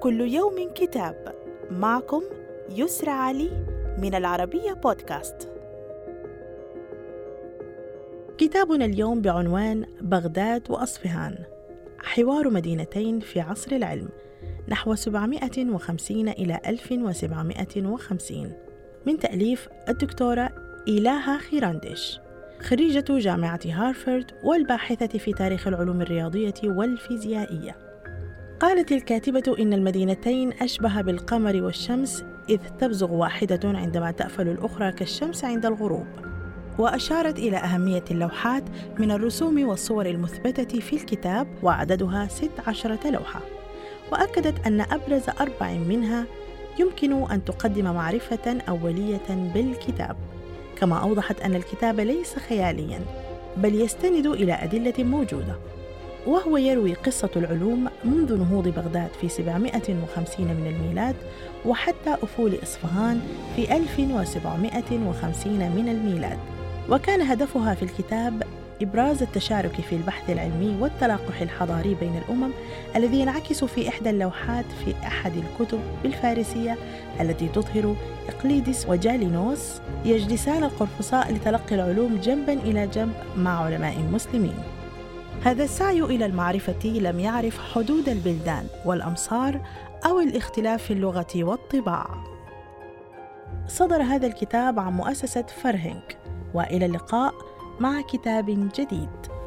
كل يوم كتاب. معكم يسرى علي من العربية بودكاست. كتابنا اليوم بعنوان بغداد وأصفهان. حوار مدينتين في عصر العلم. نحو 750 إلى 1750 من تأليف الدكتورة إيلاها خيرانديش. خريجة جامعة هارفارد والباحثة في تاريخ العلوم الرياضية والفيزيائية. قالت الكاتبة إن المدينتين أشبه بالقمر والشمس إذ تبزغ واحدة عندما تأفل الأخرى كالشمس عند الغروب. وأشارت إلى أهمية اللوحات من الرسوم والصور المثبتة في الكتاب وعددها ست عشرة لوحة. وأكدت أن أبرز أربع منها يمكن أن تقدم معرفة أولية بالكتاب. كما أوضحت أن الكتاب ليس خياليا بل يستند إلى أدلة موجودة وهو يروي قصة العلوم منذ نهوض بغداد في 750 من الميلاد وحتى أفول إصفهان في 1750 من الميلاد. وكان هدفها في الكتاب إبراز التشارك في البحث العلمي والتلاقح الحضاري بين الأمم الذي ينعكس في إحدى اللوحات في أحد الكتب بالفارسية التي تظهر إقليدس وجالينوس يجلسان القرفصاء لتلقي العلوم جنبا إلى جنب مع علماء مسلمين. هذا السعي إلى المعرفة لم يعرف حدود البلدان والأمصار أو الاختلاف في اللغة والطباع. صدر هذا الكتاب عن مؤسسة فرهنك وإلى اللقاء مع كتاب جديد.